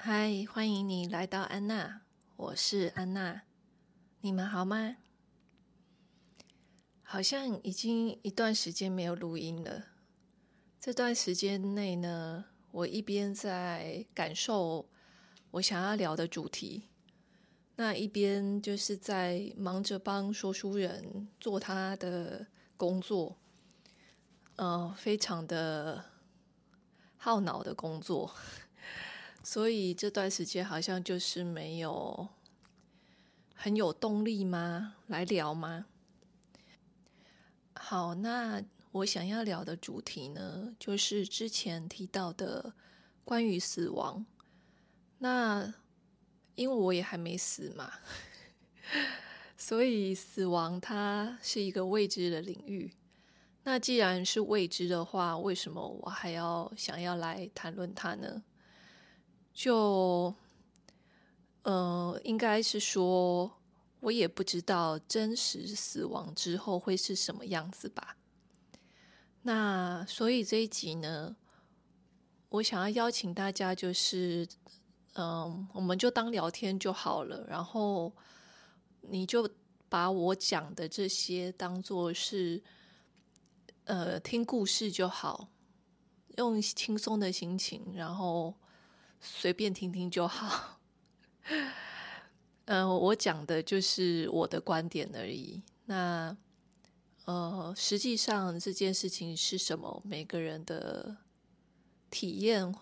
嗨，欢迎你来到安娜，我是安娜，你们好吗？好像已经一段时间没有录音了。这段时间内呢，我一边在感受我想要聊的主题，那一边就是在忙着帮说书人做他的工作，呃，非常的耗脑的工作。所以这段时间好像就是没有很有动力吗？来聊吗？好，那我想要聊的主题呢，就是之前提到的关于死亡。那因为我也还没死嘛，所以死亡它是一个未知的领域。那既然是未知的话，为什么我还要想要来谈论它呢？就，呃，应该是说，我也不知道真实死亡之后会是什么样子吧。那所以这一集呢，我想要邀请大家，就是，嗯、我们就当聊天就好了。然后你就把我讲的这些当做是，呃，听故事就好，用轻松的心情，然后。随便听听就好。嗯、我讲的就是我的观点而已。那呃，实际上这件事情是什么？每个人的体验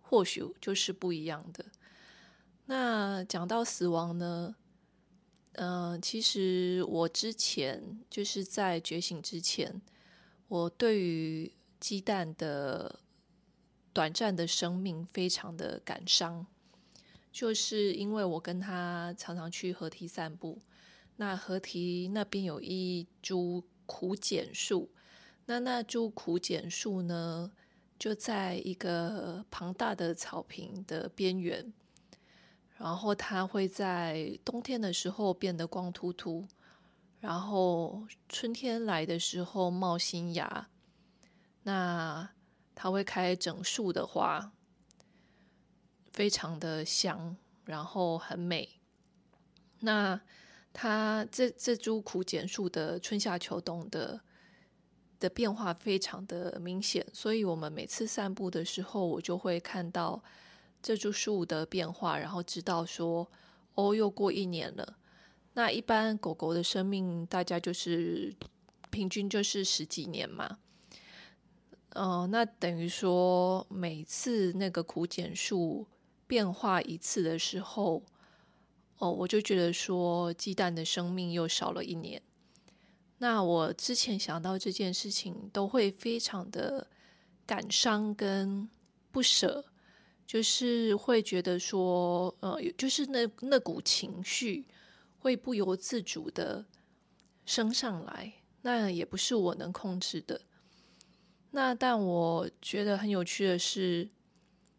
或许就是不一样的。那讲到死亡呢，嗯、其实我之前就是在觉醒之前，我对于鸡蛋的。短暂的生命非常的感伤，就是因为我跟他常常去河堤散步，那河堤那边有一株苦楝树，那那株苦楝树呢，就在一个庞大的草坪的边缘，然后它会在冬天的时候变得光秃秃，然后春天来的时候冒新芽，那。它会开整树的花，非常的香，然后很美。那它这这株苦楝树的春夏秋冬的的变化非常的明显，所以我们每次散步的时候，我就会看到这株树的变化，然后知道说，哦，又过一年了。那一般狗狗的生命，大家就是平均就是十几年嘛。哦、那等于说，每次那个苦碱树变化一次的时候，哦，我就觉得说，鸡蛋的生命又少了一年。那我之前想到这件事情，都会非常的感伤跟不舍，就是会觉得说，呃，就是那那股情绪会不由自主的升上来，那也不是我能控制的。那但我觉得很有趣的是，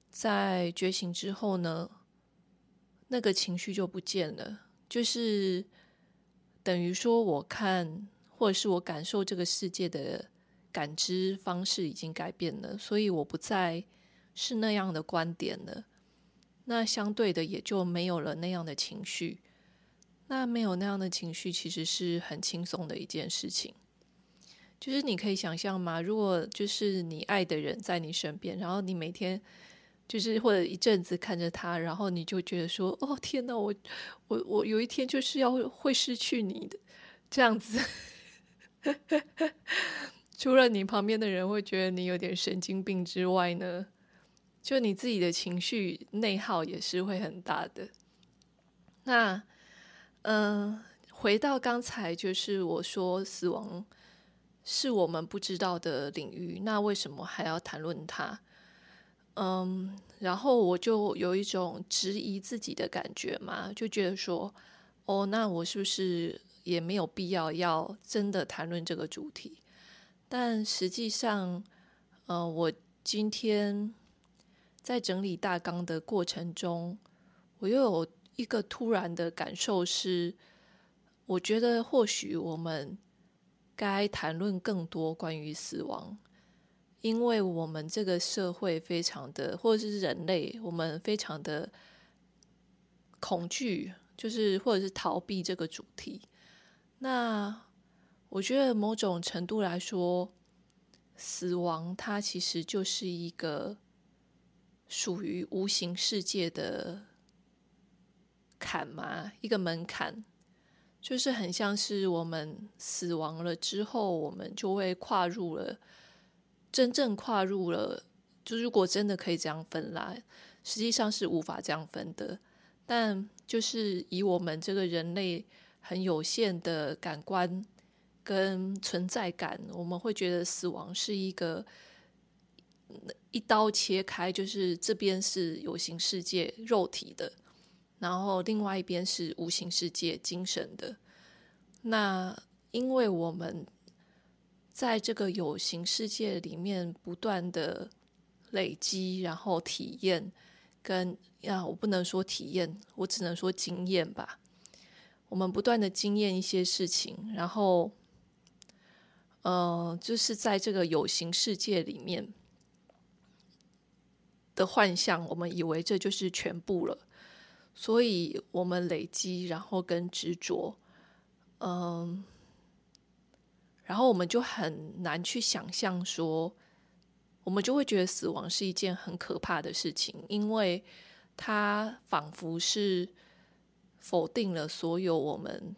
在觉醒之后呢，那个情绪就不见了，就是等于说，我看或者是我感受这个世界的感知方式已经改变了，所以我不再是那样的观点了。那相对的，也就没有了那样的情绪。那没有那样的情绪，其实是很轻松的一件事情。就是你可以想象吗？如果就是你爱的人在你身边，然后你每天就是或者一阵子看着他，然后你就觉得说：“哦，天哪，我我我有一天就是要会失去你的这样子。”除了你旁边的人会觉得你有点神经病之外呢，就你自己的情绪内耗也是会很大的。那嗯、回到刚才就是我说死亡。是我们不知道的领域，那为什么还要谈论它？嗯，然后我就有一种质疑自己的感觉嘛，就觉得说，哦，那我是不是也没有必要要真的谈论这个主题？但实际上，呃，我今天在整理大纲的过程中，我又有一个突然的感受是，我觉得或许我们。该谈论更多关于死亡，因为我们这个社会非常的，或者是人类，我们非常的恐惧，就是或者是逃避这个主题。那我觉得某种程度来说，死亡它其实就是一个属于无形世界的坎嘛，一个门槛，就是很像是我们死亡了之后，我们就会跨入了。真正跨入了，就如果真的可以这样分来，实际上是无法这样分的。但就是以我们这个人类很有限的感官跟存在感，我们会觉得死亡是一个一刀切开，就是这边是有形世界肉体的，然后另外一边是无形世界精神的。那因为我们。在这个有形世界里面不断的累积，然后体验跟啊，我不能说体验，我只能说经验吧。我们不断的经验一些事情，然后，呃，就是在这个有形世界里面的幻象，我们以为这就是全部了，所以我们累积，然后跟执着，嗯、然后我们就很难去想象说，我们就会觉得死亡是一件很可怕的事情，因为它仿佛是否定了所有我们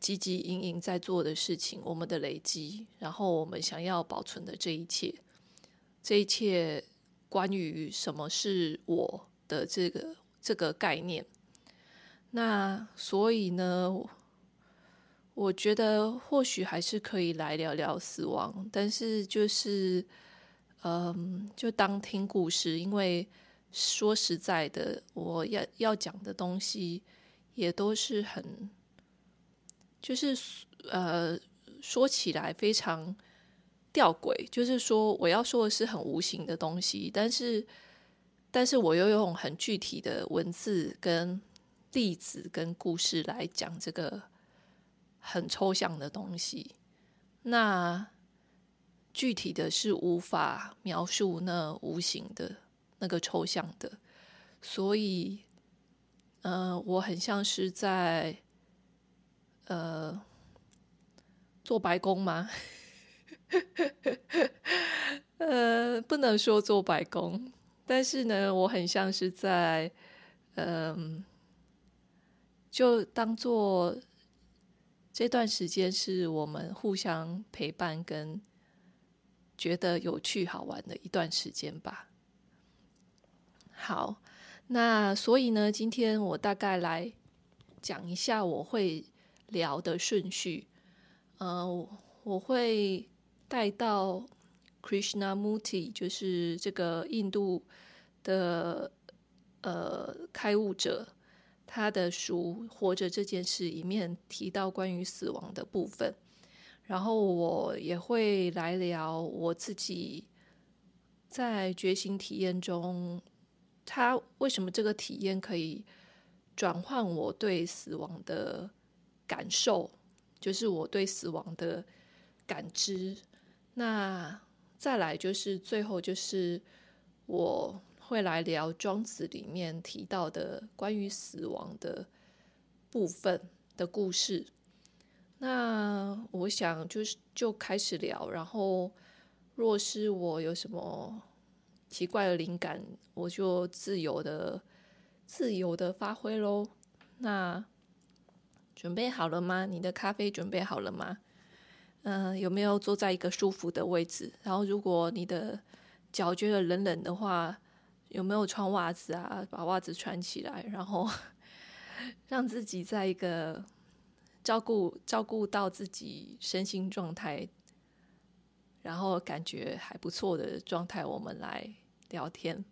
汲汲营营在做的事情，我们的累积，然后我们想要保存的这一切，这一切关于什么是我的这个这个概念。那所以呢，我觉得或许还是可以来聊聊死亡，但是就是，嗯，就当听故事，因为说实在的，我要要讲的东西也都是很，就是呃，说起来非常吊诡，就是说我要说的是很无形的东西，但是，但是我又用很具体的文字跟例子跟故事来讲这个。很抽象的东西，那具体的是无法描述那无形的那个抽象的，所以，呃，我很像是在，呃，做白工吗？呃，不能说做白工，但是呢，我很像是在，嗯、就当做。这段时间是我们互相陪伴跟觉得有趣好玩的一段时间吧。好，那所以呢，今天我大概来讲一下我会聊的顺序。呃，我会带到 Krishnamurti，就是这个印度的呃开悟者。他的书《活着这件事》里面提到关于死亡的部分，然后我也会来聊我自己在觉醒体验中，他为什么这个体验可以转换我对死亡的感受，就是我对死亡的感知。那再来就是最后就是我。会来聊《庄子》里面提到的关于死亡的部分的故事。那我想就是就开始聊，然后若是我有什么奇怪的灵感，我就自由的、自由的发挥喽。那准备好了吗？你的咖啡准备好了吗？嗯、有没有坐在一个舒服的位置？然后如果你的脚觉得冷冷的话，有没有穿袜子啊？把袜子穿起来，然后 让自己在一个照顾照顾到自己身心状态，然后感觉还不错的状态，我们来聊天。